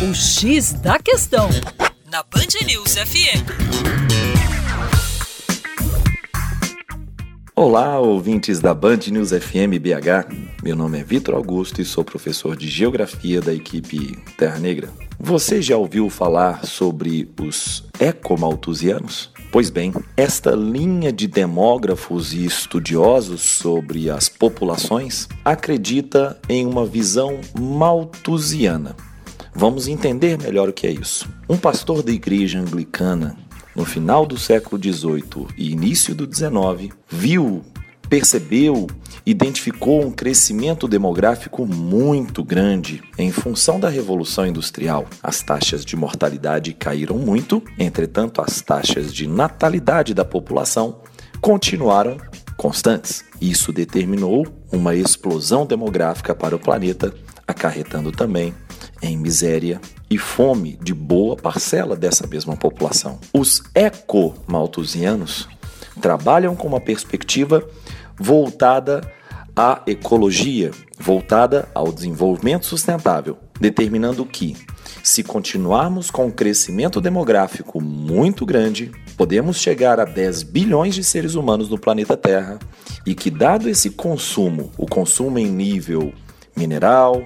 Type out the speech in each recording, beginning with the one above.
O X da Questão, na Band News FM. Olá, ouvintes da Band News FM BH. Meu nome é Vitor Augusto e sou professor de Geografia da equipe Terra Negra. Você já ouviu falar sobre os ecomaltusianos? Pois bem, esta linha de demógrafos e estudiosos sobre as populações acredita em uma visão malthusiana. Vamos entender melhor o que é isso. Um pastor da igreja anglicana, no final do século XVIII e início do XIX, viu percebeu, identificou um crescimento demográfico muito grande em função da Revolução Industrial. As taxas de mortalidade caíram muito, entretanto, as taxas de natalidade da população continuaram constantes. Isso determinou uma explosão demográfica para o planeta, acarretando também em miséria e fome de boa parcela dessa mesma população. Os eco-malthusianos trabalham com uma perspectiva voltada à ecologia, voltada ao desenvolvimento sustentável, determinando que, se continuarmos com um crescimento demográfico muito grande, podemos chegar a 10 bilhões de seres humanos no planeta Terra e que, dado esse consumo, o consumo em nível mineral,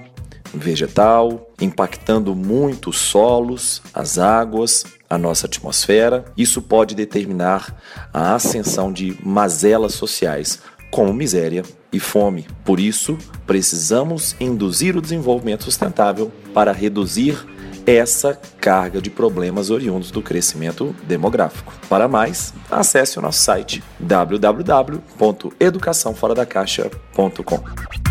vegetal, impactando muito os solos, as águas, a nossa atmosfera. Isso pode determinar a ascensão de mazelas sociais, como miséria e fome. Por isso, precisamos induzir o desenvolvimento sustentável para reduzir essa carga de problemas oriundos do crescimento demográfico. Para mais, acesse o nosso site www.educaçãoforadacaixa.com.